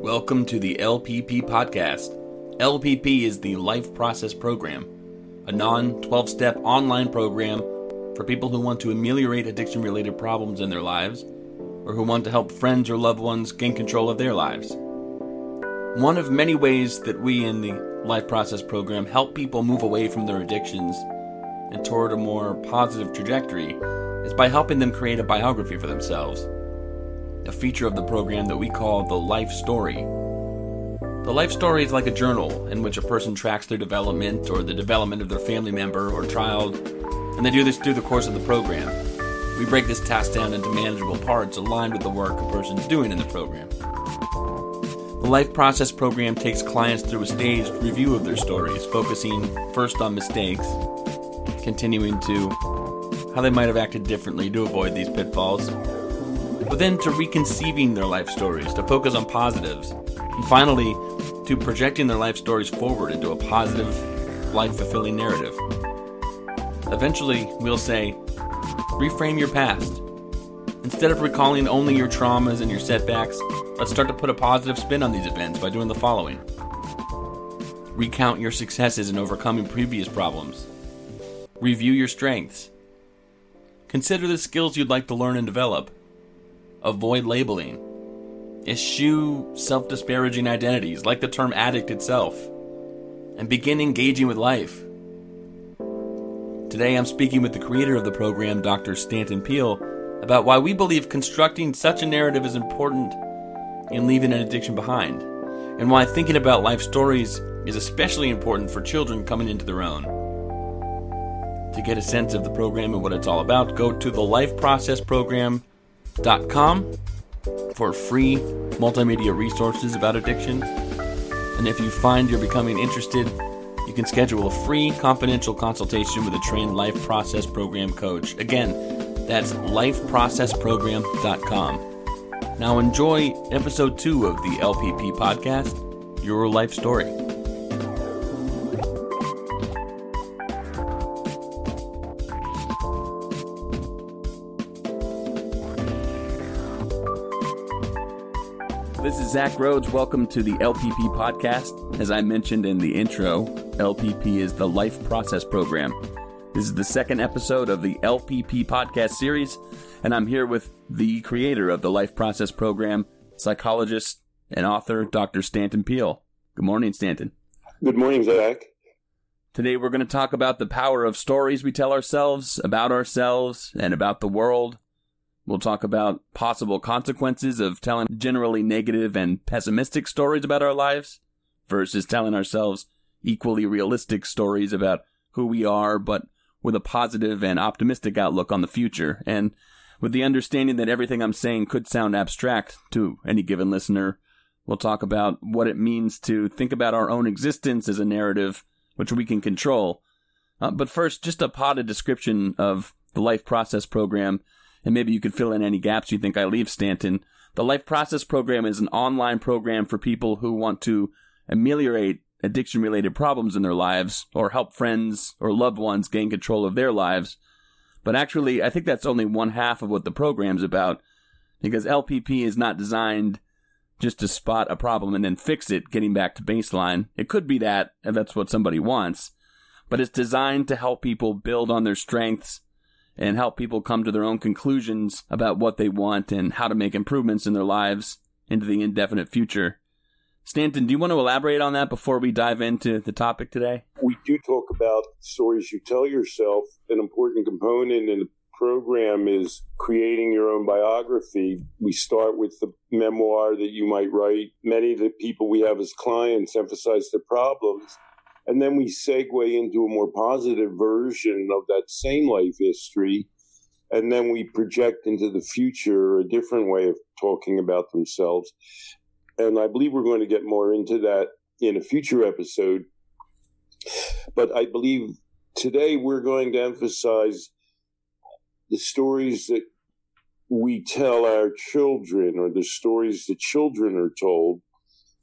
Welcome to the LPP Podcast. LPP is the Life Process Program, a non 12 step online program for people who want to ameliorate addiction related problems in their lives or who want to help friends or loved ones gain control of their lives. One of many ways that we in the Life Process Program help people move away from their addictions and toward a more positive trajectory is by helping them create a biography for themselves a feature of the program that we call the life story. The life story is like a journal in which a person tracks their development or the development of their family member or child, and they do this through the course of the program. We break this task down into manageable parts aligned with the work a person is doing in the program. The Life Process program takes clients through a staged review of their stories, focusing first on mistakes, continuing to how they might have acted differently to avoid these pitfalls, but then to reconceiving their life stories, to focus on positives, and finally, to projecting their life stories forward into a positive, life fulfilling narrative. Eventually, we'll say, reframe your past. Instead of recalling only your traumas and your setbacks, let's start to put a positive spin on these events by doing the following recount your successes in overcoming previous problems, review your strengths, consider the skills you'd like to learn and develop Avoid labeling. Eschew self disparaging identities, like the term addict itself. And begin engaging with life. Today I'm speaking with the creator of the program, Dr. Stanton Peele, about why we believe constructing such a narrative is important in leaving an addiction behind, and why thinking about life stories is especially important for children coming into their own. To get a sense of the program and what it's all about, go to the Life Process Program com for free multimedia resources about addiction. And if you find you're becoming interested, you can schedule a free confidential consultation with a trained life process program coach. Again, that's lifeprocessprogram.com. Now enjoy episode 2 of the LPP podcast, Your Life Story. Is Zach Rhodes. Welcome to the LPP podcast. As I mentioned in the intro, LPP is the Life Process Program. This is the second episode of the LPP podcast series, and I'm here with the creator of the Life Process Program, psychologist and author, Dr. Stanton Peele. Good morning, Stanton. Good morning, Zach. Today we're going to talk about the power of stories we tell ourselves, about ourselves, and about the world. We'll talk about possible consequences of telling generally negative and pessimistic stories about our lives versus telling ourselves equally realistic stories about who we are, but with a positive and optimistic outlook on the future. And with the understanding that everything I'm saying could sound abstract to any given listener, we'll talk about what it means to think about our own existence as a narrative which we can control. Uh, but first, just a potted description of the life process program and maybe you could fill in any gaps you think I leave, Stanton. The Life Process Program is an online program for people who want to ameliorate addiction related problems in their lives or help friends or loved ones gain control of their lives. But actually, I think that's only one half of what the program's about because LPP is not designed just to spot a problem and then fix it, getting back to baseline. It could be that that's what somebody wants, but it's designed to help people build on their strengths and help people come to their own conclusions about what they want and how to make improvements in their lives into the indefinite future. Stanton, do you want to elaborate on that before we dive into the topic today? We do talk about stories you tell yourself. An important component in the program is creating your own biography. We start with the memoir that you might write. Many of the people we have as clients emphasize the problems and then we segue into a more positive version of that same life history. And then we project into the future a different way of talking about themselves. And I believe we're going to get more into that in a future episode. But I believe today we're going to emphasize the stories that we tell our children or the stories the children are told,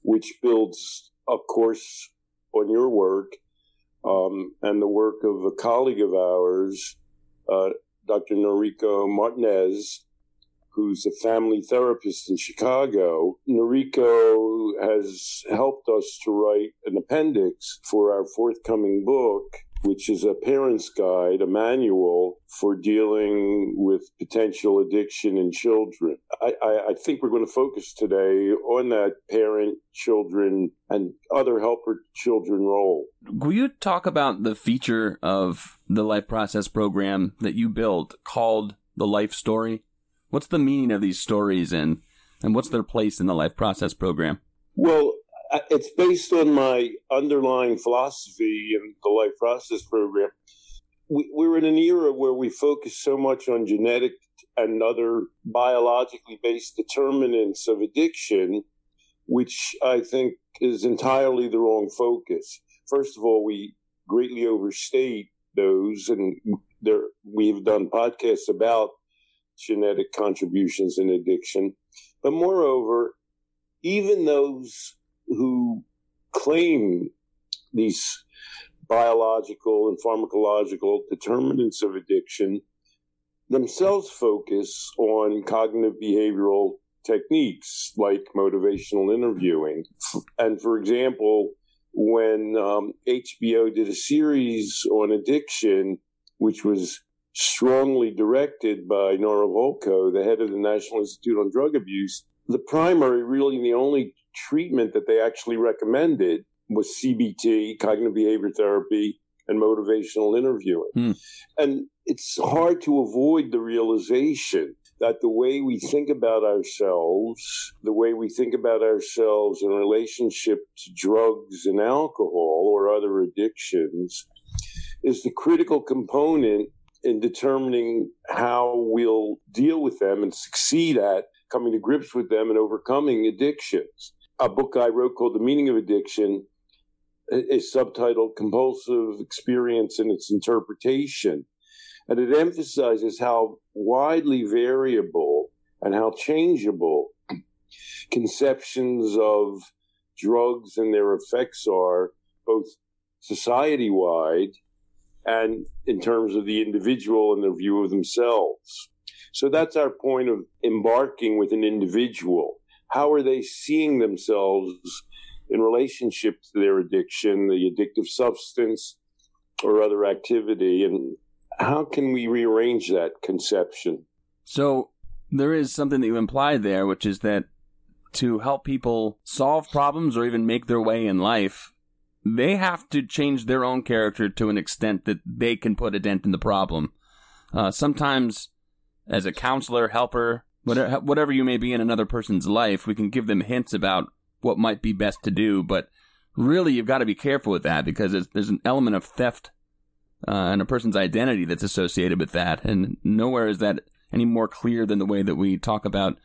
which builds, of course, on your work um, and the work of a colleague of ours, uh, Dr. Noriko Martinez, who's a family therapist in Chicago. Noriko has helped us to write an appendix for our forthcoming book which is a parent's guide, a manual for dealing with potential addiction in children. I, I, I, think we're going to focus today on that parent, children, and other helper children role. Will you talk about the feature of the Life Process program that you built called the Life Story? What's the meaning of these stories and, and what's their place in the Life Process program? Well, it's based on my underlying philosophy in the life process program. We, we're in an era where we focus so much on genetic and other biologically based determinants of addiction, which I think is entirely the wrong focus. First of all, we greatly overstate those, and there we've done podcasts about genetic contributions in addiction. But moreover, even those who claim these biological and pharmacological determinants of addiction themselves focus on cognitive behavioral techniques like motivational interviewing. And for example, when um, HBO did a series on addiction, which was strongly directed by Nora Volkow, the head of the National Institute on Drug Abuse, the primary, really the only treatment that they actually recommended was CBT, cognitive behavior therapy, and motivational interviewing. Hmm. And it's hard to avoid the realization that the way we think about ourselves, the way we think about ourselves in relationship to drugs and alcohol or other addictions, is the critical component in determining how we'll deal with them and succeed at coming to grips with them and overcoming addictions a book I wrote called The Meaning of Addiction is subtitled Compulsive Experience and Its Interpretation. And it emphasizes how widely variable and how changeable conceptions of drugs and their effects are, both society wide and in terms of the individual and their view of themselves. So that's our point of embarking with an individual how are they seeing themselves in relationship to their addiction, the addictive substance, or other activity? And how can we rearrange that conception? So there is something that you imply there, which is that to help people solve problems or even make their way in life, they have to change their own character to an extent that they can put a dent in the problem. Uh, sometimes, as a counselor, helper, whatever, whatever you may be in another person's life, we can give them hints about what might be best to do. But really, you've got to be careful with that because there's, an element of theft uh, and a person's identity that's associated with that. And nowhere is that any more clear than the way that we talk about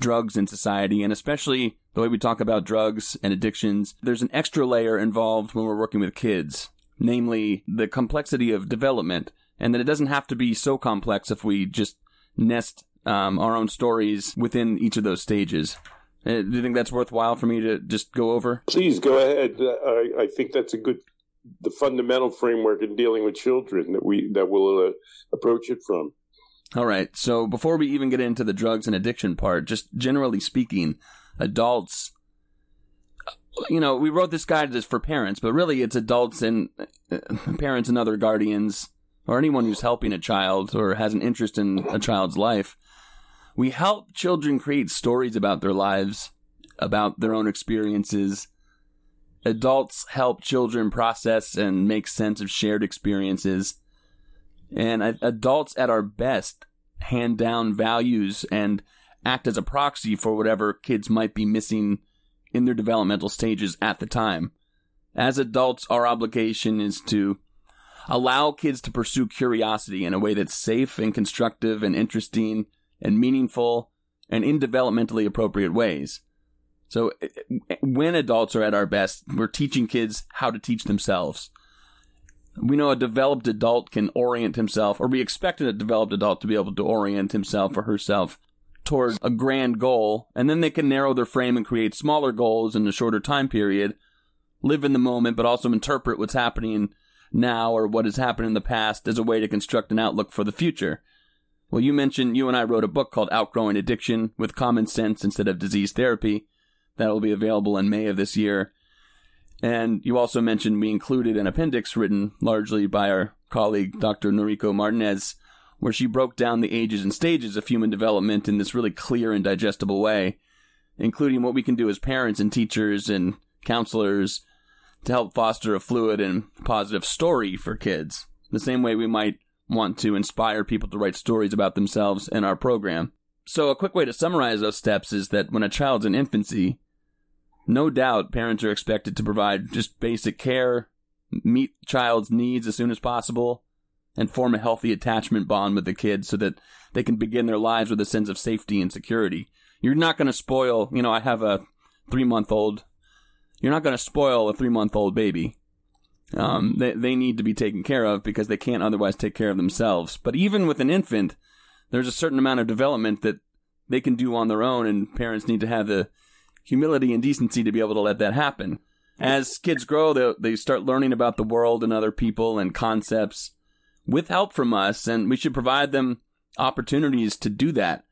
drugs in society, and especially the way we talk about drugs and addictions. There's an extra layer involved when we're working with kids, namely the complexity of development, and that it doesn't have to be so complex if we just nest um, our own stories within each of those stages. Uh, do you think that's worthwhile for me to just go over? Please go ahead. Uh, I, I think that's a good, the fundamental framework in dealing with children that we that will uh, approach it from. All right. So before we even get into the drugs and addiction part, just generally speaking, adults. You know, we wrote this guide just for parents, but really it's adults and uh, parents and other guardians or anyone who's helping a child or has an interest in a child's life we help children create stories about their lives, about their own experiences. Adults help children process and make sense of shared experiences. And adults at our best hand down values and act as a proxy for whatever kids might be missing in their developmental stages at the time. As adults, our obligation is to allow kids to pursue curiosity in a way that's safe and constructive and interesting and meaningful and in developmentally appropriate ways. So eh, eh, when adults are at our best, we're teaching kids how to teach themselves. We know a developed adult can orient himself, or we expect a developed adult to be able to orient himself or herself toward a grand goal, and then they can narrow their frame and create smaller goals in a shorter time period, live in the moment, but also interpret what's happening now or what has happened in the past as a way to construct an outlook for the future. Well, you mentioned you and I wrote a book called Outgrowing Addiction with Common Sense Instead of Disease Therapy. That will be available in May of this year. And you also mentioned we included an appendix written largely by our colleague, Dr. Noriko Martinez, where she broke down the ages and stages of human development in this really clear and digestible way, including what we can do as parents and teachers and counselors to help foster a fluid and positive story for kids, the same way we might want to inspire people to write stories about themselves in our program. So, a quick way to summarize those steps is that when a child's in infancy, no doubt parents are expected to provide just basic care, meet child's needs as soon as possible, and form a healthy attachment bond with the kids so that they can begin their lives with a sense of safety and security. You're not going to spoil, you know, I have a three month old. You're not going to spoil a three month old baby. Um, they, they need to be taken care of because they can't otherwise take care of themselves. But even with an infant, there's a certain amount of development that they can do on their own, and parents need to have the humility and decency to be able to let that happen. As kids grow, they, they start learning about the world and other people and concepts with help from us, and we should provide them opportunities to do that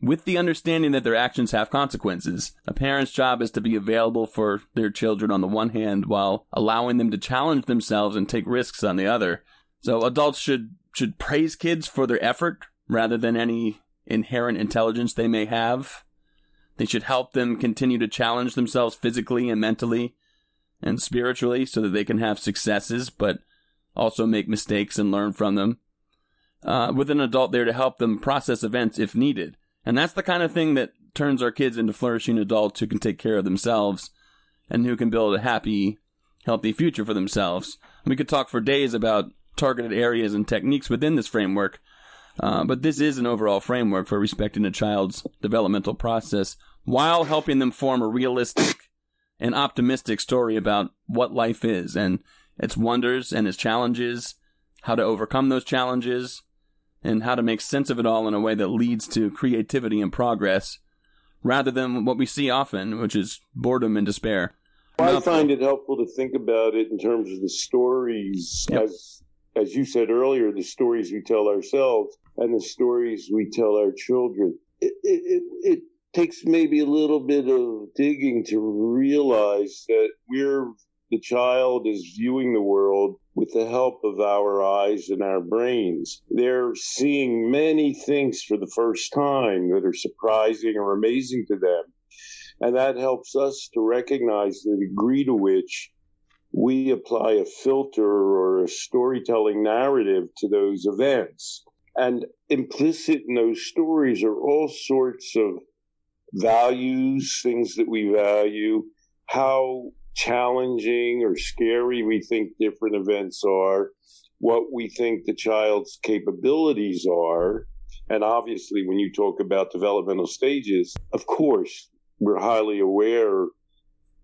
with the understanding that their actions have consequences. A parent's job is to be available for their children on the one hand while allowing them to challenge themselves and take risks on the other. So adults should should praise kids for their effort rather than any inherent intelligence they may have. They should help them continue to challenge themselves physically and mentally and spiritually so that they can have successes but also make mistakes and learn from them. Uh, with an adult there to help them process events if needed. And that's the kind of thing that turns our kids into flourishing adults who can take care of themselves and who can build a happy, healthy future for themselves. We could talk for days about targeted areas and techniques within this framework, uh, but this is an overall framework for respecting a child's developmental process while helping them form a realistic and optimistic story about what life is and its wonders and its challenges, how to overcome those challenges, and how to make sense of it all in a way that leads to creativity and progress, rather than what we see often, which is boredom and despair. I find it helpful to think about it in terms of the stories, yep. as as you said earlier, the stories we tell ourselves and the stories we tell our children. It, it, it takes maybe a little bit of digging to realize that we're the child is viewing the world with the help of our eyes and our brains. They're seeing many things for the first time that are surprising or amazing to them. And that helps us to recognize the degree to which we apply a filter or a storytelling narrative to those events. And implicit in those stories are all sorts of values, things that we value, how challenging or scary we think different events are, what we think the child's capabilities are. And obviously, when you talk about developmental stages, of course, we're highly aware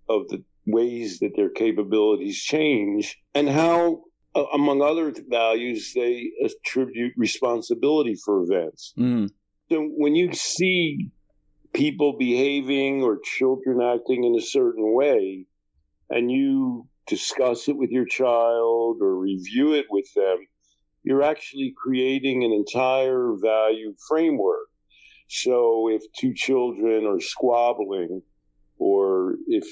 of the ways that their capabilities change and how, among other values, they attribute responsibility for events. Mm. So when you see people behaving or children acting in a certain way, and you discuss it with your child or review it with them, you're actually creating an entire value framework. So if two children are squabbling, or if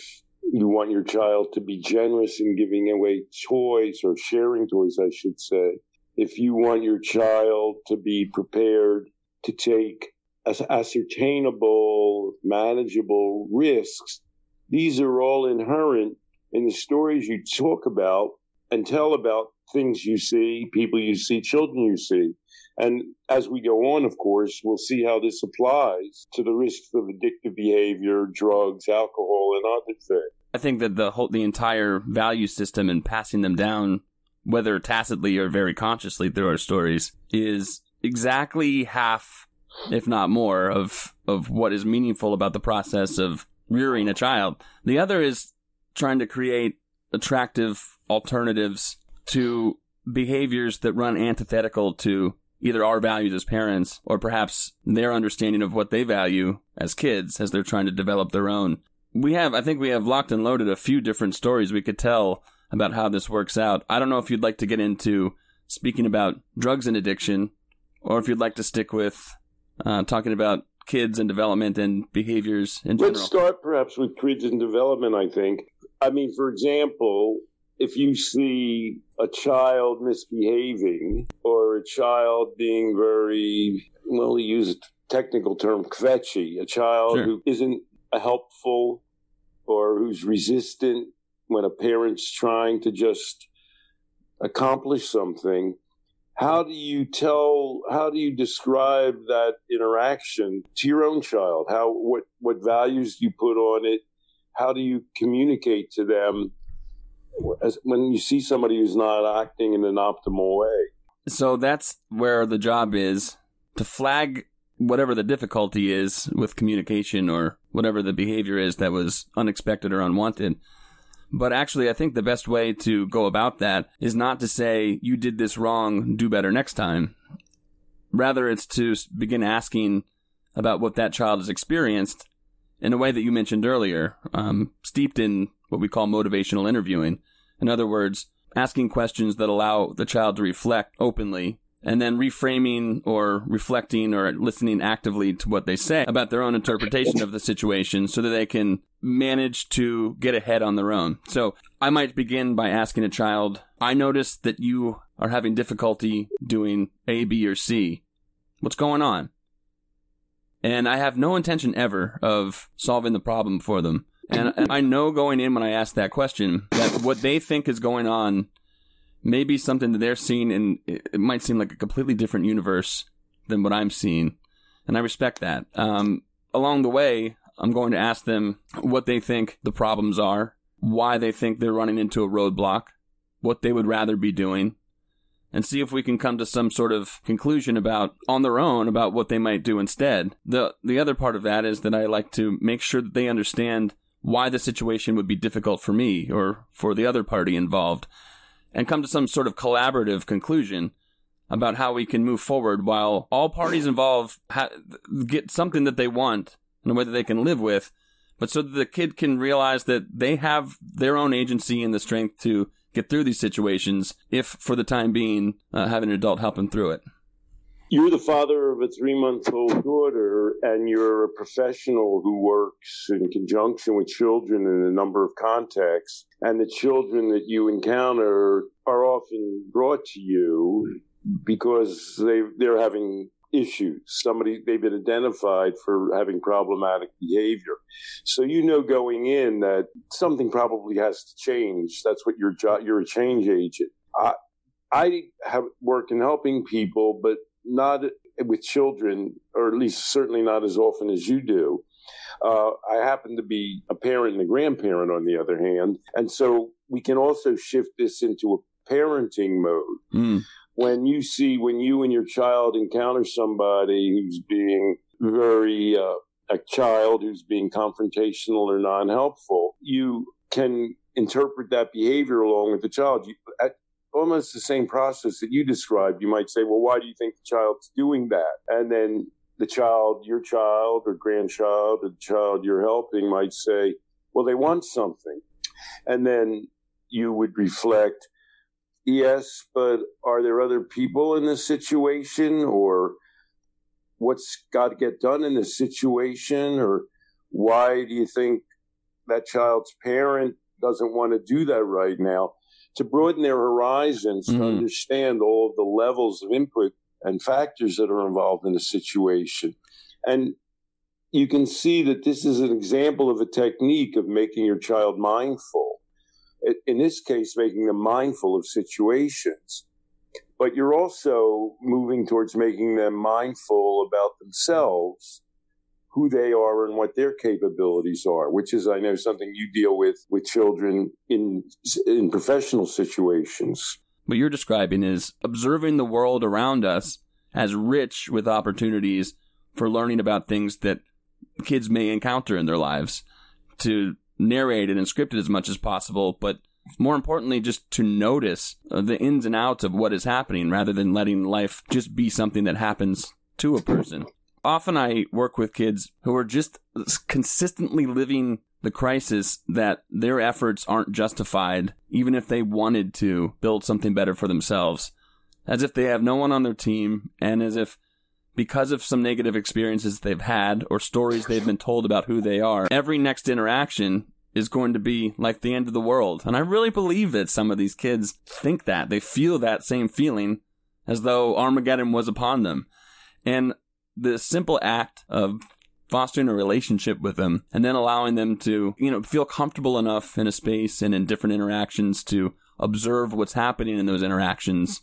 you want your child to be generous in giving away toys or sharing toys, I should say, if you want your child to be prepared to take ascertainable, manageable risks, these are all inherent in the stories you talk about and tell about things you see, people you see, children you see. And as we go on, of course, we'll see how this applies to the risks of addictive behavior, drugs, alcohol, and other things. I think that the whole, the entire value system and passing them down, whether tacitly or very consciously through our stories, is exactly half, if not more, of of what is meaningful about the process of rearing a child. The other is trying to create attractive alternatives to behaviors that run antithetical to either our values as parents or perhaps their understanding of what they value as kids as they're trying to develop their own. We have, I think we have locked and loaded a few different stories we could tell about how this works out. I don't know if you'd like to get into speaking about drugs and addiction or if you'd like to stick with uh, talking about kids and development and behaviors in general. Let's start perhaps with kids and development, I think. I mean, for example, if you see a child misbehaving or a child being very, well, he used a technical term, kvetchy, a child sure. who isn't helpful or who's resistant when a parent's trying to just accomplish something, how do you tell how do you describe that interaction to your own child how what what values do you put on it how do you communicate to them as, when you see somebody who's not acting in an optimal way so that's where the job is to flag whatever the difficulty is with communication or whatever the behavior is that was unexpected or unwanted but actually, I think the best way to go about that is not to say, you did this wrong, do better next time. Rather, it's to begin asking about what that child has experienced in a way that you mentioned earlier, um, steeped in what we call motivational interviewing. In other words, asking questions that allow the child to reflect openly and then reframing or reflecting or listening actively to what they say about their own interpretation of the situation so that they can manage to get ahead on their own. So I might begin by asking a child, I noticed that you are having difficulty doing A, B, or C. What's going on? And I have no intention ever of solving the problem for them. And, and I know going in when I ask that question that what they think is going on may be something that they're seeing and it might seem like a completely different universe than what I'm seeing. And I respect that. Um, along the way, I'm going to ask them what they think the problems are, why they think they're running into a roadblock, what they would rather be doing, and see if we can come to some sort of conclusion about on their own about what they might do instead. The the other part of that is that I like to make sure that they understand why the situation would be difficult for me or for the other party involved and come to some sort of collaborative conclusion about how we can move forward while all parties involved ha- get something that they want in a way that they can live with, but so that the kid can realize that they have their own agency and the strength to get through these situations if, for the time being, uh, have an adult help them through it. You're the father of a three month old daughter, and you're a professional who works in conjunction with children in a number of contexts. And the children that you encounter are often brought to you because they, they're having issues. Somebody, they've been identified for having problematic behavior. So you know going in that something probably has to change. That's what your job, you're a change agent. I, I have worked in helping people, but not with children, or at least certainly not as often as you do. Uh, I happen to be a parent and a grandparent, on the other hand, and so we can also shift this into a parenting mode. Mm. When you see, when you and your child encounter somebody who's being very, uh, a child who's being confrontational or non helpful, you can interpret that behavior along with the child. You, at, almost the same process that you described. You might say, well, why do you think the child's doing that? And then the child, your child or grandchild, or the child you're helping might say, well, they want something. And then you would reflect, yes, but are there other people in this situation or what's got to get done in this situation or why do you think that child's parent doesn't want to do that right now? to broaden their horizons, mm-hmm. to understand all of the levels of input and factors that are involved in a situation. And you can see that this is an example of a technique of making your child mindful. In this case, making them mindful of situations. But you're also moving towards making them mindful about themselves who they are and what their capabilities are, which is, I know, something you deal with with children in in professional situations. What you're describing is observing the world around us as rich with opportunities for learning about things that kids may encounter in their lives, to narrate it and scripted as much as possible, but more importantly, just to notice the ins and outs of what is happening rather than letting life just be something that happens to a person often I work with kids who are just consistently living the crisis that their efforts aren't justified, even if they wanted to build something better for themselves. as if they have no one on their team, and as if because of some negative experiences they've had or stories they've been told about who they are, every next interaction is going to be like the end of the world. And I really believe that some of these kids think that. They feel that same feeling as though Armageddon was upon them. And the simple act of fostering a relationship with them and then allowing them to, you know, feel comfortable enough in a space and in different interactions to observe what's happening in those interactions,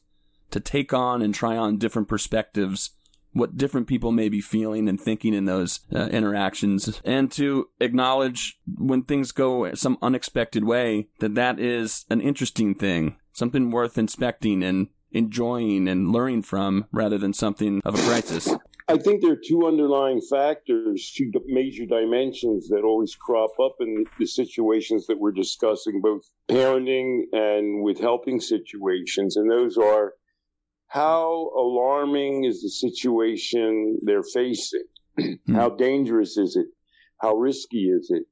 to take on and try on different perspectives what different people may be feeling and thinking in those uh, interactions and to acknowledge when things go some unexpected way that that is an interesting thing something worth inspecting and enjoying and learning from rather than something of a crisis I think there are two underlying factors, two major dimensions that always crop up in the situations that we're discussing, both parenting and with helping situations. And those are how alarming is the situation they're facing? mm-hmm. How dangerous is it? How risky is it?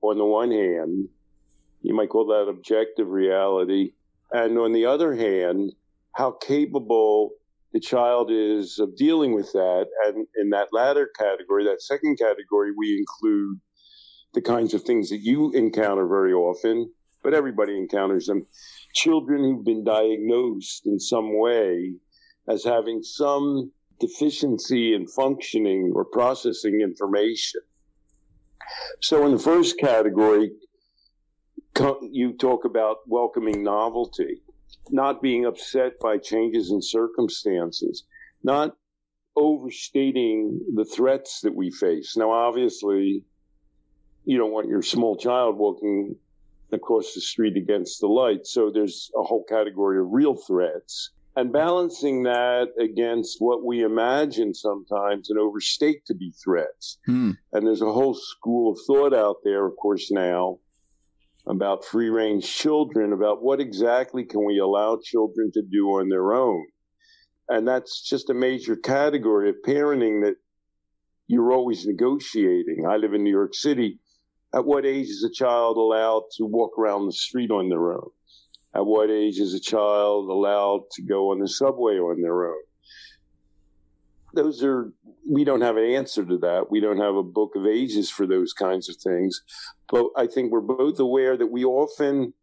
On the one hand, you might call that objective reality. And on the other hand, how capable the child is of dealing with that. And in that latter category, that second category, we include the kinds of things that you encounter very often, but everybody encounters them. Children who've been diagnosed in some way as having some deficiency in functioning or processing information. So in the first category, you talk about welcoming novelty, not being upset by changes in circumstances, not overstating the threats that we face. Now, obviously, you don't want your small child walking across the street against the light. So there's a whole category of real threats and balancing that against what we imagine sometimes and overstate to be threats. Hmm. And there's a whole school of thought out there, of course, now about free range children, about what exactly can we allow children to do on their own. And that's just a major category of parenting that you're always negotiating. I live in New York City. At what age is a child allowed to walk around the street on their own? At what age is a child allowed to go on the subway on their own? Those are, we don't have an answer to that. We don't have a book of ages for those kinds of things. But I think we're both aware that we often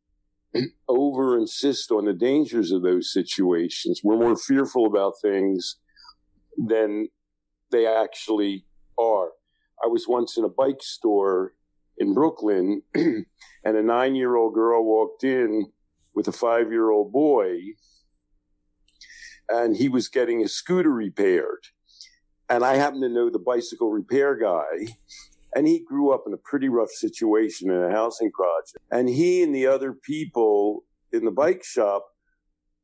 over insist on the dangers of those situations. We're more fearful about things than they actually are. I was once in a bike store in Brooklyn, and a nine year old girl walked in with a five year old boy, and he was getting his scooter repaired. And I happen to know the bicycle repair guy, and he grew up in a pretty rough situation in a housing project. And he and the other people in the bike shop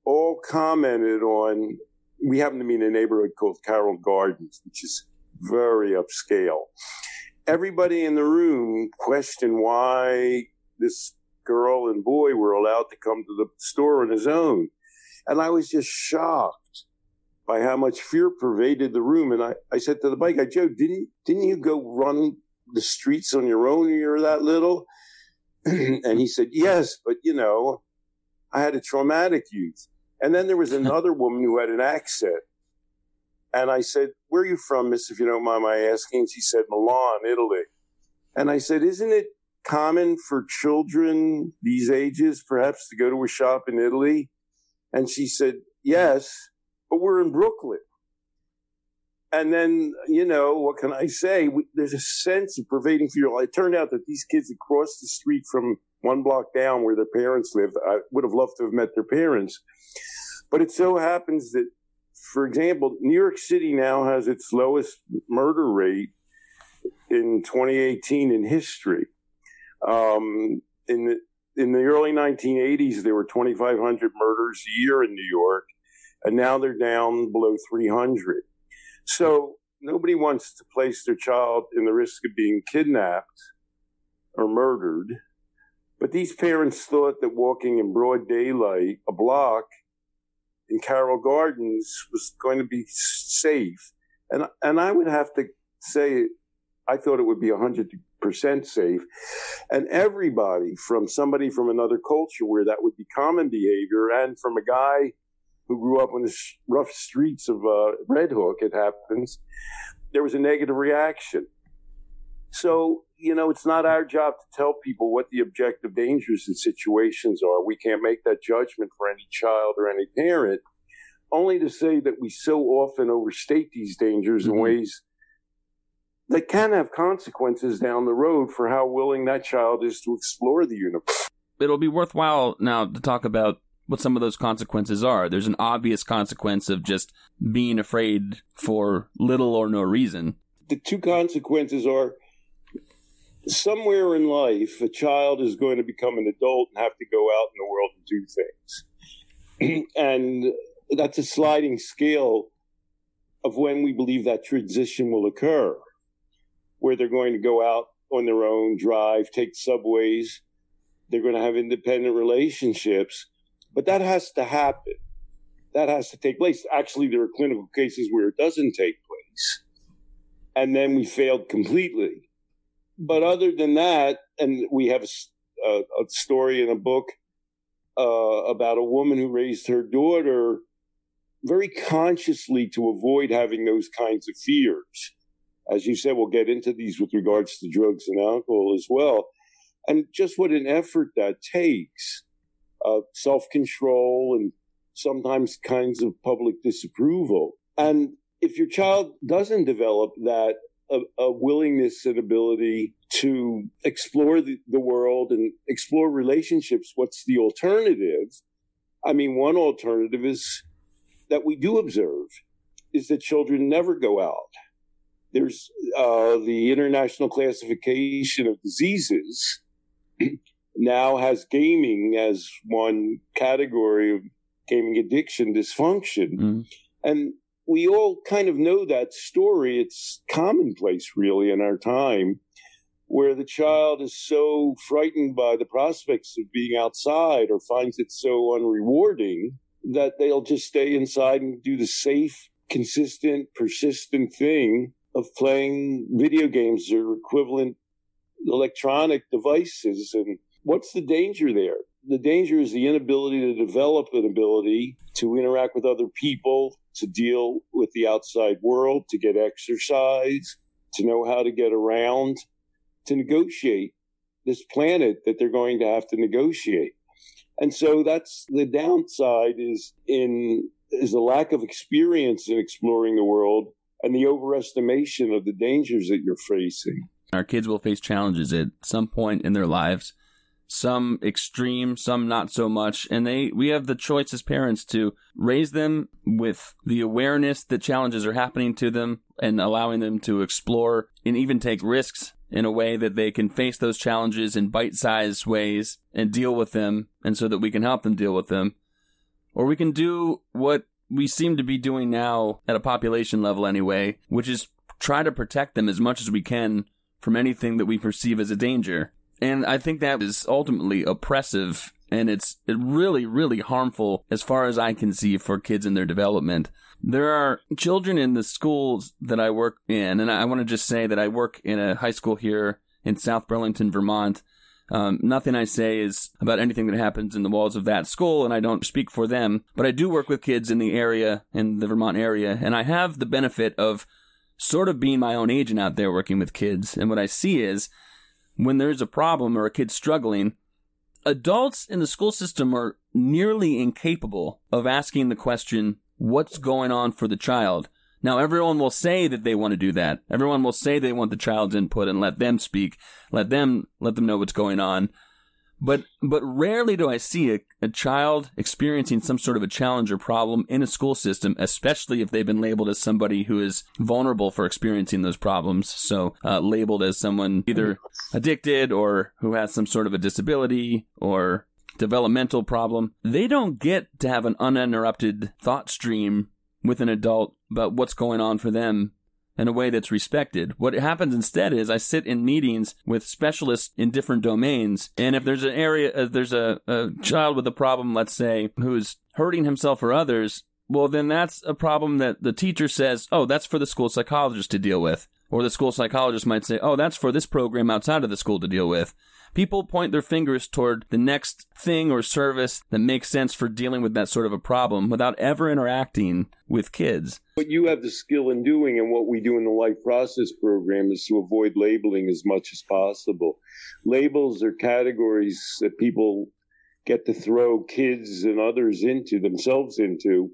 all commented on. We happen to be in a neighborhood called Carroll Gardens, which is very upscale. Everybody in the room questioned why this girl and boy were allowed to come to the store on his own. And I was just shocked by how much fear pervaded the room. And I, I said to the bike guy, Joe, didn't, didn't you go run the streets on your own when you were that little? and he said, yes, but you know, I had a traumatic youth. And then there was another woman who had an accent. And I said, where are you from, miss, if you don't mind my asking? She said, Milan, Italy. And I said, isn't it common for children these ages perhaps to go to a shop in Italy? And she said, Yes, but we're in Brooklyn. And then, you know, what can I say? We, there's a sense of pervading fear. It turned out that these kids across the street from one block down where their parents live, I would have loved to have met their parents. But it so happens that, for example, New York City now has its lowest murder rate in 2018 in history. Um, in the in the early 1980s, there were 2,500 murders a year in New York, and now they're down below 300. So nobody wants to place their child in the risk of being kidnapped or murdered. But these parents thought that walking in broad daylight a block in Carroll Gardens was going to be safe. And, and I would have to say, I thought it would be 100 percent safe. And everybody from somebody from another culture where that would be common behavior and from a guy who grew up on the rough streets of uh, Red Hook, it happens, there was a negative reaction. So, you know, it's not our job to tell people what the objective dangers and situations are. We can't make that judgment for any child or any parent, only to say that we so often overstate these dangers mm-hmm. in ways that can have consequences down the road for how willing that child is to explore the universe. It'll be worthwhile now to talk about what some of those consequences are. There's an obvious consequence of just being afraid for little or no reason. The two consequences are somewhere in life, a child is going to become an adult and have to go out in the world and do things. and that's a sliding scale of when we believe that transition will occur, where they're going to go out on their own, drive, take subways. They're going to have independent relationships but that has to happen. That has to take place. Actually, there are clinical cases where it doesn't take place. And then we failed completely. But other than that, and we have a, a, story in a book uh, about a woman who raised her daughter very consciously to avoid having those kinds of fears. As you said, we'll get into these with regards to drugs and alcohol as well. And just what an effort that takes uh, self control and sometimes kinds of public disapproval. And if your child doesn't develop that a, a willingness and ability to explore the, the world and explore relationships, what's the alternative? I mean, one alternative is that we do observe is that children never go out. There's uh, the International Classification of Diseases now has gaming as one category of gaming addiction dysfunction. Mm. And we all kind of know that story. It's commonplace, really, in our time, where the child is so frightened by the prospects of being outside or finds it so unrewarding that they'll just stay inside and do the safe, consistent, persistent thing of playing video games or equivalent electronic devices and what's the danger there? The danger is the inability to develop an ability to interact with other people, to deal with the outside world, to get exercise, to know how to get around, to negotiate this planet that they're going to have to negotiate. And so that's the downside is in is the lack of experience in exploring the world and the overestimation of the dangers that you're facing. Our kids will face challenges at some point in their lives some extreme, some not so much. And they, we have the choice as parents to raise them with the awareness that challenges are happening to them and allowing them to explore and even take risks in a way that they can face those challenges in bite sized ways and deal with them and so that we can help them deal with them. Or we can do what we seem to be doing now at a population level anyway, which is try to protect them as much as we can from anything that we perceive as a danger. And I think that is ultimately oppressive and it's really, really harmful as far as I can see for kids in their development. There are children in the schools that I work in, and I want to just say that I work in a high school here in South Burlington, Vermont. Um, nothing I say is about anything that happens in the walls of that school, and I don't speak for them, but I do work with kids in the area, in the Vermont area, and I have the benefit of sort of being my own agent out there working with kids. And what I see is when there's a problem or a kid struggling, adults in the school system are nearly incapable of asking the question, what's going on for the child? Now, everyone will say that they want to do that. Everyone will say they want the child's input and let them speak, let them, let them know what's going on. But but rarely do I see a, a child experiencing some sort of a challenge or problem in a school system, especially if they've been labeled as somebody who is vulnerable for experiencing those problems. So uh, labeled as someone either addicted or who has some sort of a disability or developmental problem. They don't get to have an uninterrupted thought stream with an adult about what's going on for them in a way that's respected. What happens instead is I sit in meetings with specialists in different domains, and if there's an area, uh, there's a, a child with a problem, let's say, who's hurting himself or others, well, then that's a problem that the teacher says, oh, that's for the school psychologist to deal with. Or the school psychologist might say, oh, that's for this program outside of the school to deal with. People point their fingers toward the next thing or service that makes sense for dealing with that sort of a problem without ever interacting with kids. What you have the skill in doing and what we do in the life process program is to avoid labeling as much as possible. Labels are categories that people get to throw kids and others into themselves into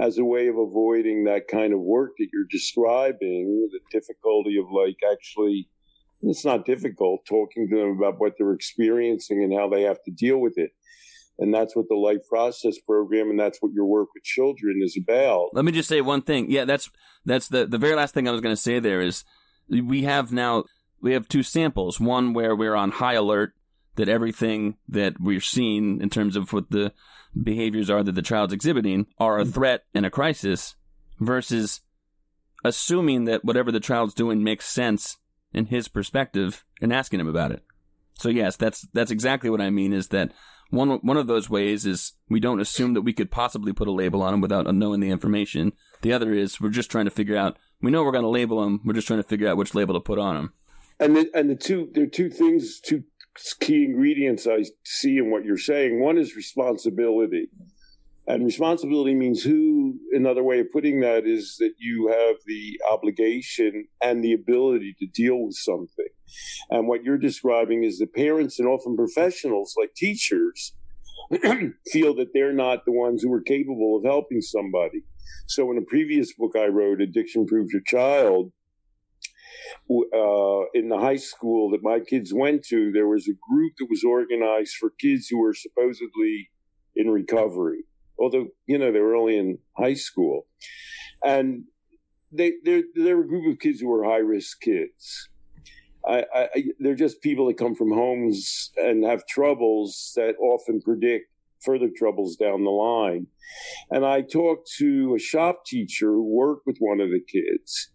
as a way of avoiding that kind of work that you're describing, the difficulty of like actually, it's not difficult talking to them about what they're experiencing and how they have to deal with it. And that's what the life process program and that's what your work with children is about. Let me just say one thing. Yeah, that's that's the the very last thing I was going to say there is we have now we have two samples. One where we're on high alert that everything that we're seeing in terms of what the behaviors are that the child's exhibiting are a mm-hmm. threat and a crisis versus assuming that whatever the child's doing makes sense in his perspective and asking him about it. So yes, that's that's exactly what I mean is that one one of those ways is we don't assume that we could possibly put a label on him without knowing the information. The other is we're just trying to figure out we know we're going to label him, we're just trying to figure out which label to put on him. And the, and the two there are two things two key ingredients I see in what you're saying. One is responsibility. And responsibility means who, another way of putting that is that you have the obligation and the ability to deal with something. And what you're describing is that parents and often professionals like teachers feel that they're not the ones who are capable of helping somebody. So in a previous book I wrote, Addiction-Proof Your Child, uh, in the high school that my kids went to, there was a group that was organized for kids who were supposedly in recovery, although you know they were only in high school, and they they they were a group of kids who were high risk kids. I, I, they're just people that come from homes and have troubles that often predict further troubles down the line. And I talked to a shop teacher who worked with one of the kids.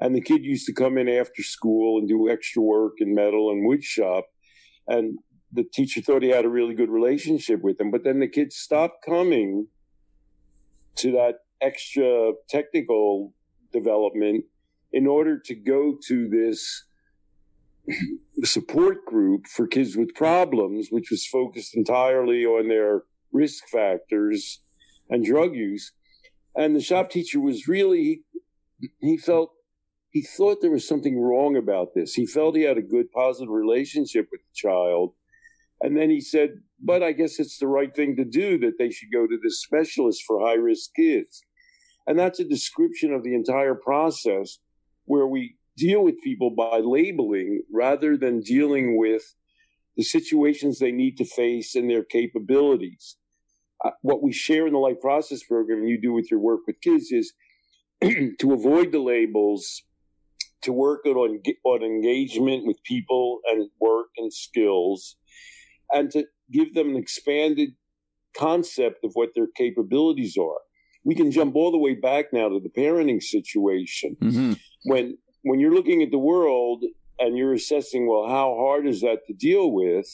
And the kid used to come in after school and do extra work in metal and wood shop. And the teacher thought he had a really good relationship with him. But then the kids stopped coming to that extra technical development in order to go to this support group for kids with problems, which was focused entirely on their risk factors and drug use. And the shop teacher was really, he felt, he thought there was something wrong about this. He felt he had a good, positive relationship with the child. And then he said, but I guess it's the right thing to do that they should go to this specialist for high risk kids. And that's a description of the entire process where we deal with people by labeling rather than dealing with the situations they need to face and their capabilities. Uh, what we share in the life process program and you do with your work with kids is to avoid the labels, to work on, on engagement with people and work and skills, and to give them an expanded concept of what their capabilities are. We can jump all the way back now to the parenting situation. Mm-hmm. When when you're looking at the world and you're assessing, well, how hard is that to deal with?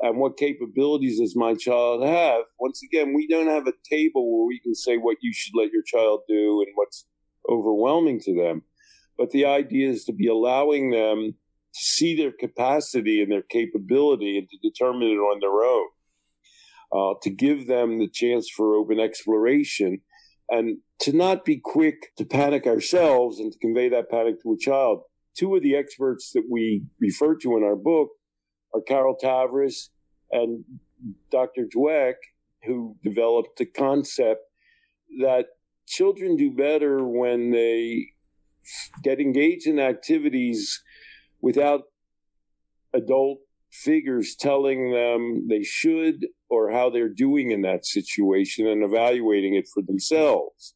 And what capabilities does my child have? Once again, we don't have a table where we can say what you should let your child do and what's overwhelming to them. But the idea is to be allowing them to see their capacity and their capability and to determine it on their own. Uh, to give them the chance for open exploration and to not be quick to panic ourselves and to convey that panic to a child. Two of the experts that we refer to in our book are Carol Tavris and Dr. Dweck, who developed the concept that children do better when they get engaged in activities without adult figures telling them they should or how they're doing in that situation and evaluating it for themselves.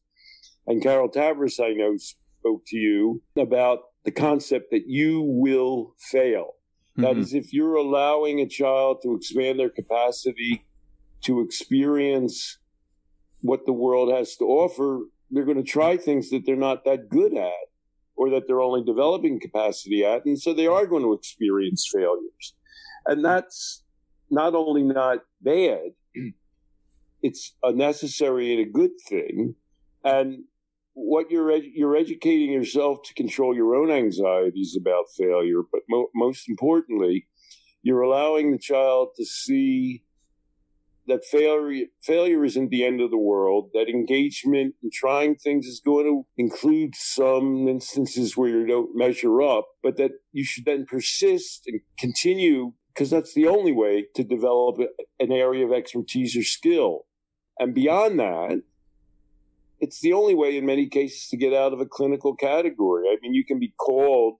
And Carol Tavris, I know, spoke to you about the concept that you will fail. Mm-hmm. That is, if you're allowing a child to expand their capacity to experience what the world has to offer, they're going to try things that they're not that good at or that they're only developing capacity at. And so they are going to experience failures. And that's not only not bad, it's a necessary and a good thing. And what you're you're educating yourself to control your own anxieties about failure, but mo- most importantly, you're allowing the child to see that failure failure isn't the end of the world. That engagement and trying things is going to include some instances where you don't measure up, but that you should then persist and continue because that's the only way to develop an area of expertise or skill. And beyond that, it's the only way in many cases to get out of a clinical category. I mean, you can be called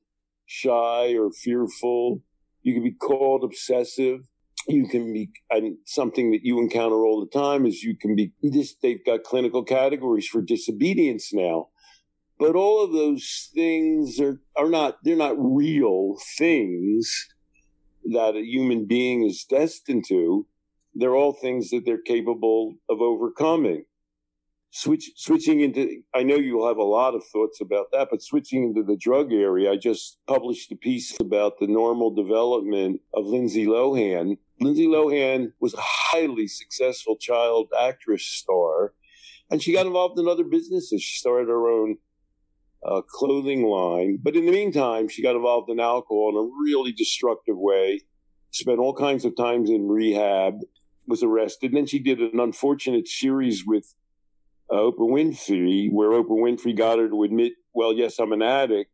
shy or fearful. You can be called obsessive you can be and something that you encounter all the time is you can be this they've got clinical categories for disobedience now but all of those things are are not they're not real things that a human being is destined to. They're all things that they're capable of overcoming. Switch switching into i know you'll have a lot of thoughts about that but switching into the drug area i just published a piece about the normal development of lindsay lohan lindsay lohan was a highly successful child actress star and she got involved in other businesses she started her own uh, clothing line but in the meantime she got involved in alcohol in a really destructive way spent all kinds of times in rehab was arrested and then she did an unfortunate series with uh, Oprah Winfrey, where Oprah Winfrey got her to admit, well, yes, I'm an addict.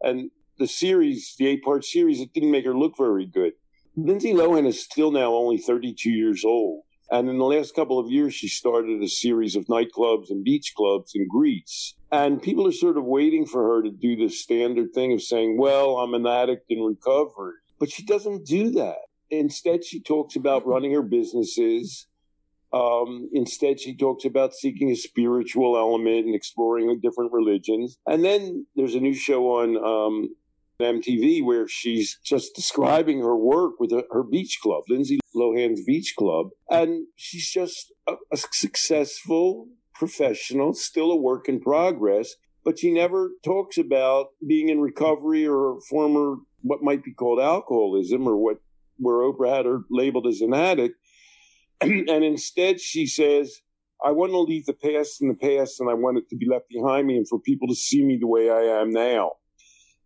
And the series, the eight part series, it didn't make her look very good. Lindsay Lohan is still now only 32 years old. And in the last couple of years, she started a series of nightclubs and beach clubs in Greece. And people are sort of waiting for her to do the standard thing of saying, well, I'm an addict in recovery. But she doesn't do that. Instead, she talks about running her businesses um, instead, she talks about seeking a spiritual element and exploring different religions. And then there's a new show on um, MTV where she's just describing her work with her beach club, Lindsay Lohan's Beach Club. And she's just a, a successful professional, still a work in progress. But she never talks about being in recovery or former what might be called alcoholism or what where Oprah had her labeled as an addict and instead she says, I want to leave the past in the past and I want it to be left behind me and for people to see me the way I am now.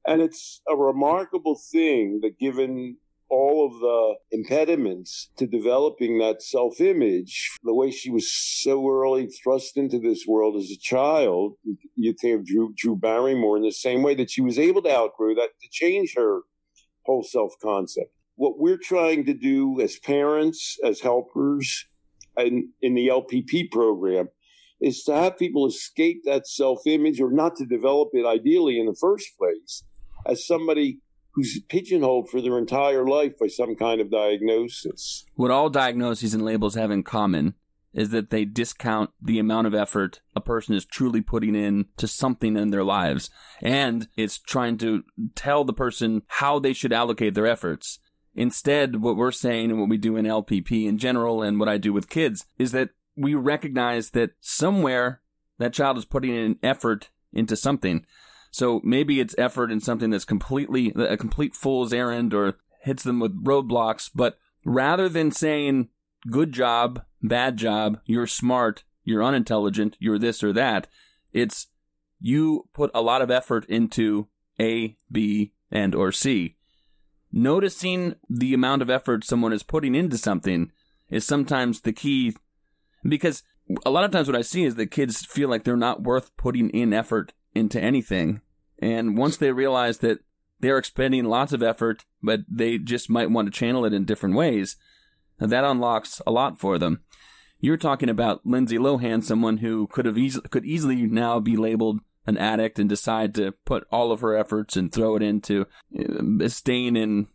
And it's a remarkable thing that given all of the impediments to developing that self image, the way she was so early thrust into this world as a child, you think of Drew, Drew Barrymore in the same way that she was able to outgrow that to change her whole self concept what we're trying to do as parents, as helpers, and in the LPP program is to have people escape that self image or not to develop it ideally in the first place as somebody who's pigeonholed for their entire life by some kind of diagnosis. What all diagnoses and labels have in common is that they discount the amount of effort a person is truly putting in to something in their lives. And it's trying to tell the person how they should allocate their efforts. Instead, what we're saying and what we do in LPP in general and what I do with kids is that we recognize that somewhere that child is putting in effort into something. So maybe it's effort in something that's completely a complete fool's errand or hits them with roadblocks, but rather than saying good job, bad job, you're smart, you're unintelligent, you're this or that, it's you put a lot of effort into A, B, and or C. Noticing the amount of effort someone is putting into something is sometimes the key because a lot of times what I see is that kids feel like they're not worth putting in effort into anything. And once they realize that they're expending lots of effort, but they just might want to channel it in different ways, that unlocks a lot for them. You're talking about Lindsay Lohan, someone who could have could easily now be labeled an addict and decide to put all of her efforts and throw it into uh, staying in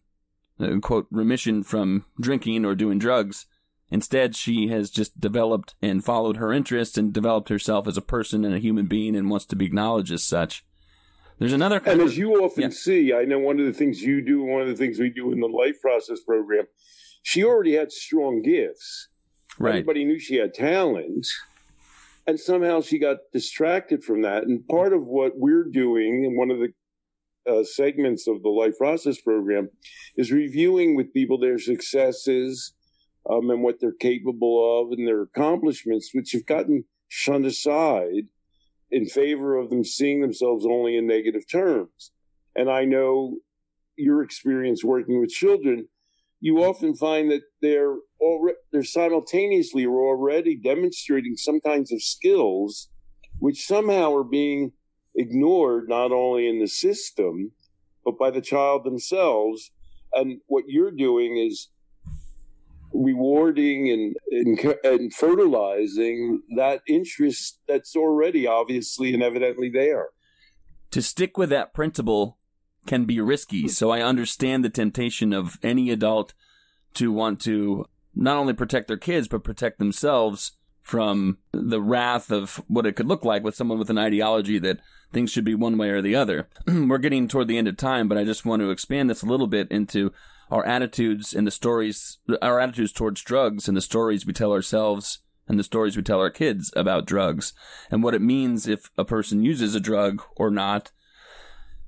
uh, quote remission from drinking or doing drugs. Instead, she has just developed and followed her interests and developed herself as a person and a human being and wants to be acknowledged as such. There's another And as you often yeah. see, I know one of the things you do, one of the things we do in the life process program, she already had strong gifts. Right. Everybody knew she had talent and somehow she got distracted from that. And part of what we're doing, and one of the uh, segments of the life process program, is reviewing with people their successes um, and what they're capable of and their accomplishments, which have gotten shunned aside in favor of them seeing themselves only in negative terms. And I know your experience working with children you often find that they're already, they're simultaneously or already demonstrating some kinds of skills which somehow are being ignored not only in the system but by the child themselves and what you're doing is rewarding and, and, and fertilizing that interest that's already obviously and evidently there to stick with that principle can be risky. So I understand the temptation of any adult to want to not only protect their kids, but protect themselves from the wrath of what it could look like with someone with an ideology that things should be one way or the other. We're getting toward the end of time, but I just want to expand this a little bit into our attitudes and the stories, our attitudes towards drugs and the stories we tell ourselves and the stories we tell our kids about drugs and what it means if a person uses a drug or not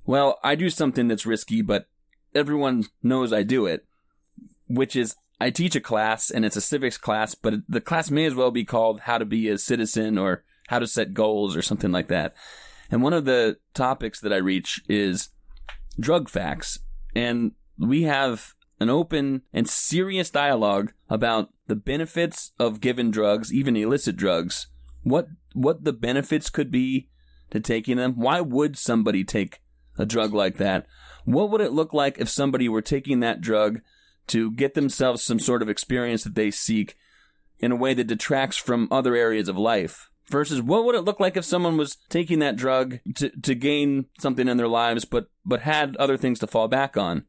well, I do something that's risky, but everyone knows I do it, which is I teach a class and it's a civics class, but the class may as well be called How to Be a Citizen or How to Set Goals or something like that. And one of the topics that I reach is drug facts. And we have an open and serious dialogue about the benefits of given drugs, even illicit drugs. What what the benefits could be to taking them? Why would somebody take a drug like that, what would it look like if somebody were taking that drug to get themselves some sort of experience that they seek in a way that detracts from other areas of life? Versus what would it look like if someone was taking that drug to, to gain something in their lives but, but had other things to fall back on?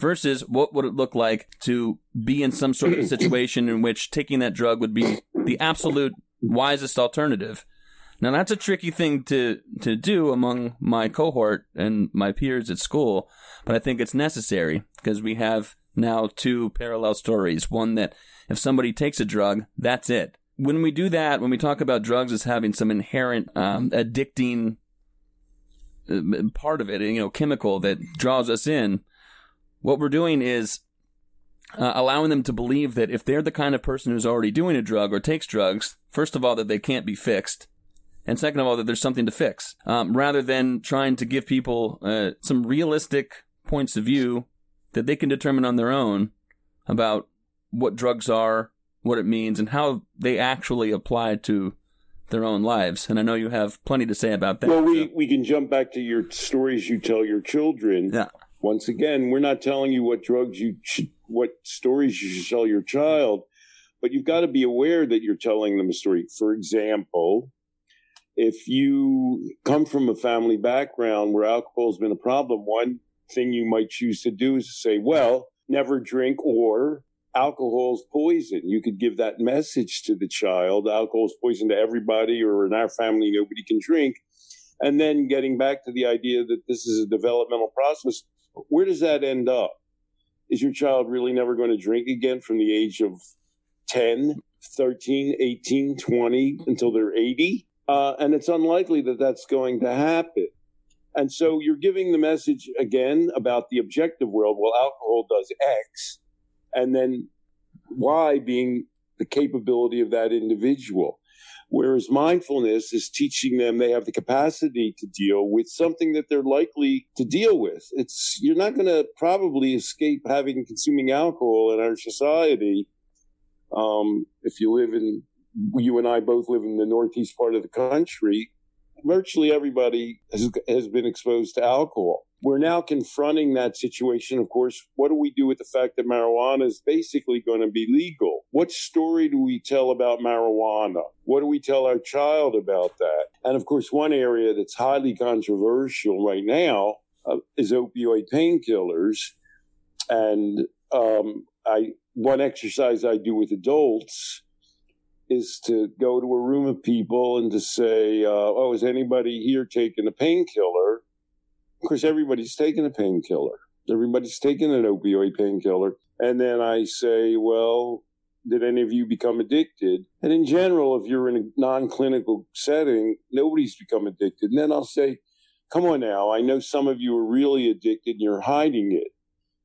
Versus what would it look like to be in some sort of situation in which taking that drug would be the absolute wisest alternative? Now that's a tricky thing to to do among my cohort and my peers at school, but I think it's necessary because we have now two parallel stories. One that if somebody takes a drug, that's it. When we do that, when we talk about drugs as having some inherent um, addicting uh, part of it, you know, chemical that draws us in, what we're doing is uh, allowing them to believe that if they're the kind of person who's already doing a drug or takes drugs, first of all, that they can't be fixed, and second of all, that there's something to fix, um, rather than trying to give people uh, some realistic points of view that they can determine on their own about what drugs are, what it means, and how they actually apply to their own lives. And I know you have plenty to say about that. Well, we, so. we can jump back to your stories you tell your children. Yeah. Once again, we're not telling you what drugs you what stories you should tell your child, but you've got to be aware that you're telling them a story. For example, if you come from a family background where alcohol has been a problem, one thing you might choose to do is to say, well, never drink or alcohol is poison. You could give that message to the child. Alcohol is poison to everybody, or in our family, nobody can drink. And then getting back to the idea that this is a developmental process, where does that end up? Is your child really never going to drink again from the age of 10, 13, 18, 20 until they're 80? Uh, and it's unlikely that that's going to happen. And so you're giving the message again about the objective world. Well, alcohol does X, and then Y being the capability of that individual. Whereas mindfulness is teaching them they have the capacity to deal with something that they're likely to deal with. It's you're not going to probably escape having consuming alcohol in our society um, if you live in you and I both live in the northeast part of the country. Virtually everybody has, has been exposed to alcohol. We're now confronting that situation. Of course, what do we do with the fact that marijuana is basically going to be legal? What story do we tell about marijuana? What do we tell our child about that? And of course, one area that's highly controversial right now uh, is opioid painkillers. And um, I one exercise I do with adults is to go to a room of people and to say, uh, "Oh, is anybody here taking a painkiller?" Of course, everybody's taking a painkiller. Everybody's taking an opioid painkiller, and then I say, "Well." Did any of you become addicted? And in general, if you're in a non clinical setting, nobody's become addicted. And then I'll say, Come on now, I know some of you are really addicted and you're hiding it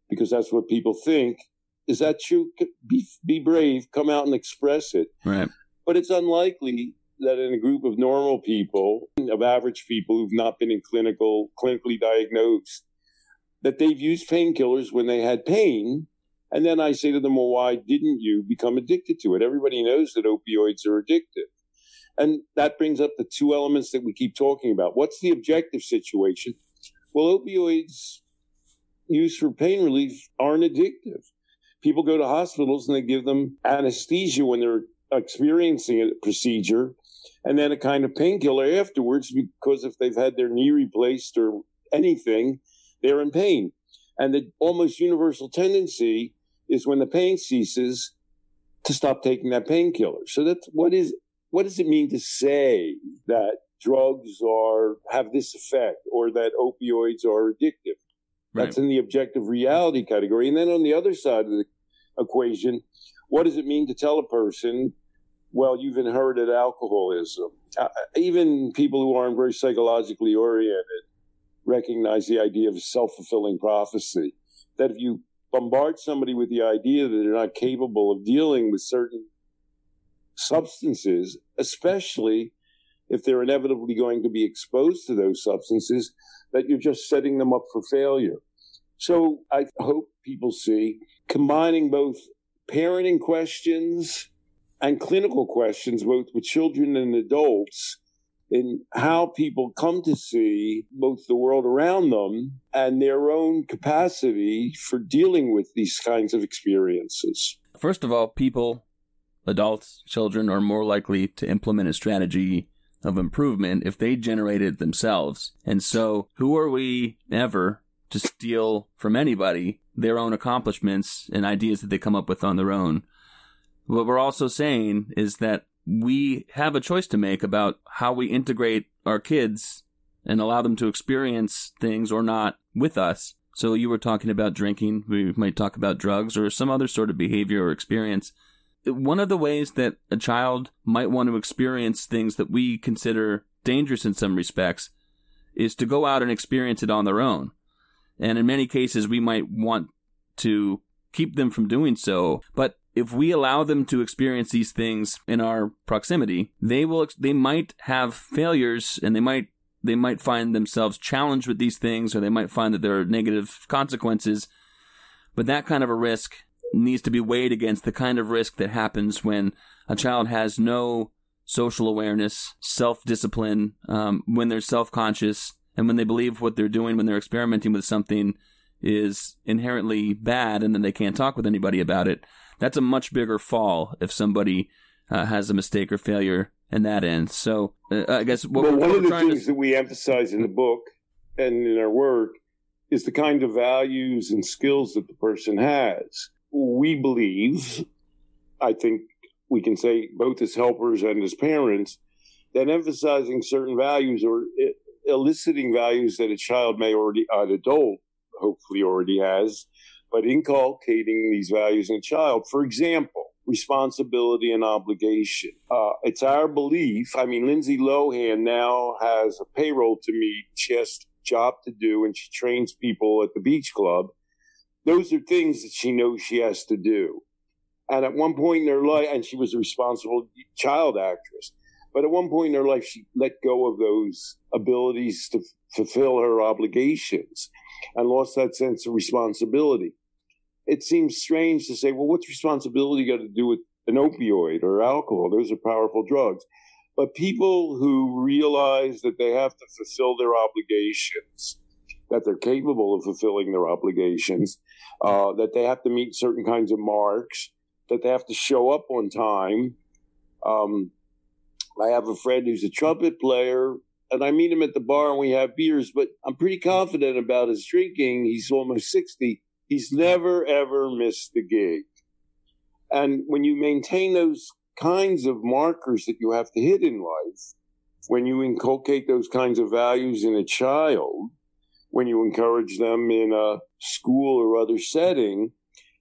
because that's what people think is that true? Be, be brave, come out and express it. Right. But it's unlikely that in a group of normal people, of average people who've not been in clinical, clinically diagnosed, that they've used painkillers when they had pain And then I say to them, well, why didn't you become addicted to it? Everybody knows that opioids are addictive. And that brings up the two elements that we keep talking about. What's the objective situation? Well, opioids used for pain relief aren't addictive. People go to hospitals and they give them anesthesia when they're experiencing a procedure and then a kind of painkiller afterwards because if they've had their knee replaced or anything, they're in pain. And the almost universal tendency is when the pain ceases to stop taking that painkiller. So that's what is what does it mean to say that drugs are have this effect or that opioids are addictive? Right. That's in the objective reality category. And then on the other side of the equation, what does it mean to tell a person, well, you've inherited alcoholism? Uh, even people who aren't very psychologically oriented recognize the idea of self fulfilling prophecy. That if you bombard somebody with the idea that they're not capable of dealing with certain substances, especially if they're inevitably going to be exposed to those substances, that you're just setting them up for failure. So I hope people see combining both parenting questions and clinical questions, both with children and adults, in how people come to see both the world around them and their own capacity for dealing with these kinds of experiences. First of all, people, adults, children are more likely to implement a strategy of improvement if they generate it themselves. And so, who are we ever to steal from anybody their own accomplishments and ideas that they come up with on their own? What we're also saying is that we have a choice to make about how we integrate our kids and allow them to experience things or not with us. So you were talking about drinking. We might talk about drugs or some other sort of behavior or experience. One of the ways that a child might want to experience things that we consider dangerous in some respects is to go out and experience it on their own. And in many cases, we might want to keep them from doing so. But if we allow them to experience these things in our proximity, they will they might have failures and they might they might find themselves challenged with these things or they might find that there are negative consequences. But that kind of a risk needs to be weighed against the kind of risk that happens when a child has no social awareness, self discipline, um, when they're self conscious, and when they believe what they're doing when they're experimenting with something is inherently bad and then they can't talk with anybody about it that's a much bigger fall if somebody uh, has a mistake or failure and that ends. So uh, I guess what well, one of the things to... that we emphasize in the book and in our work is the kind of values and skills that the person has. We believe, I think we can say both as helpers and as parents, that emphasizing certain values or eliciting values that a child may already, an adult hopefully already has, but inculcating these values in a child. For example, responsibility and obligation. Uh, it's our belief. I mean, Lindsay Lohan now has a payroll to meet. She has a job to do, and she trains people at the beach club. Those are things that she knows she has to do. And at one point in her life, and she was a responsible child actress, but at one point in her life, she let go of those abilities to fulfill her obligations and lost that sense of responsibility. It seems strange to say, well, what's responsibility got to do with an opioid or alcohol? Those are powerful drugs. But people who realize that they have to fulfill their obligations, that they're capable of fulfilling their obligations, uh, that they have to meet certain kinds of marks, that they have to show up on time. Um, I have a friend who's a trumpet player and I meet him at the bar and we have beers, but I'm pretty confident about his drinking. He's almost 60. He's never, ever missed a gig. And when you maintain those kinds of markers that you have to hit in life, when you inculcate those kinds of values in a child, when you encourage them in a school or other setting,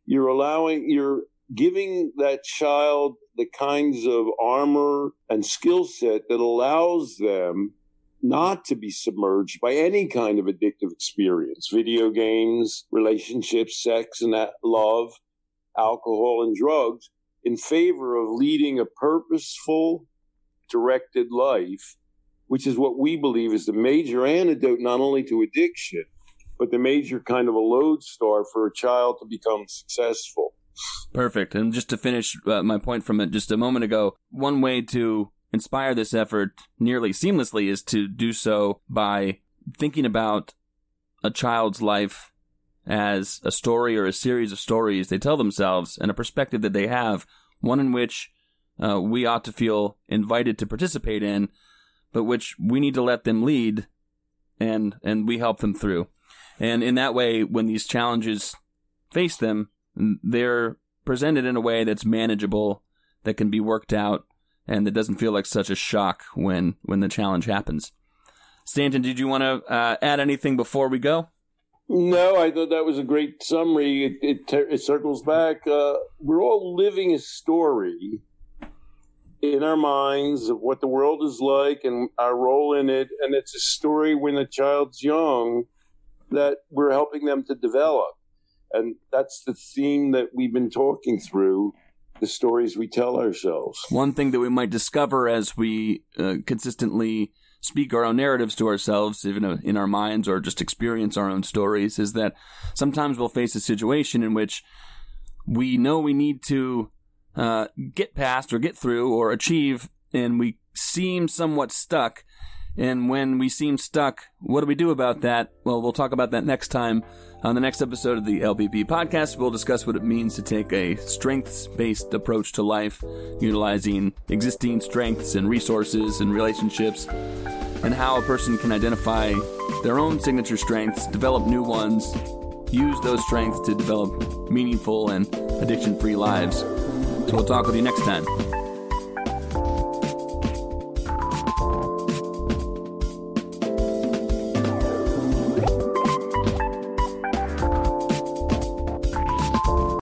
you're allowing, you're giving that child the kinds of armor and skill set that allows them not to be submerged by any kind of addictive experience video games, relationships, sex, and love, alcohol, and drugs in favor of leading a purposeful, directed life, which is what we believe is the major antidote not only to addiction, but the major kind of a lodestar for a child to become successful. Perfect. And just to finish uh, my point from just a moment ago, one way to inspire this effort nearly seamlessly is to do so by thinking about a child's life as a story or a series of stories they tell themselves and a perspective that they have, one in which uh, we ought to feel invited to participate in, but which we need to let them lead and and we help them through. And in that way, when these challenges face them, they're presented in a way that's manageable, that can be worked out, and that doesn't feel like such a shock when when the challenge happens. Stanton, did you want to uh, add anything before we go? No, I thought that was a great summary. It, it, it circles back. Uh, we're all living a story in our minds of what the world is like and our role in it. And it's a story when a child's young that we're helping them to develop. And that's the theme that we've been talking through the stories we tell ourselves. One thing that we might discover as we uh, consistently speak our own narratives to ourselves, even in our minds, or just experience our own stories, is that sometimes we'll face a situation in which we know we need to uh, get past or get through or achieve, and we seem somewhat stuck. And when we seem stuck, what do we do about that? Well, we'll talk about that next time. On the next episode of the LPP podcast, we'll discuss what it means to take a strengths based approach to life, utilizing existing strengths and resources and relationships, and how a person can identify their own signature strengths, develop new ones, use those strengths to develop meaningful and addiction free lives. So we'll talk with you next time.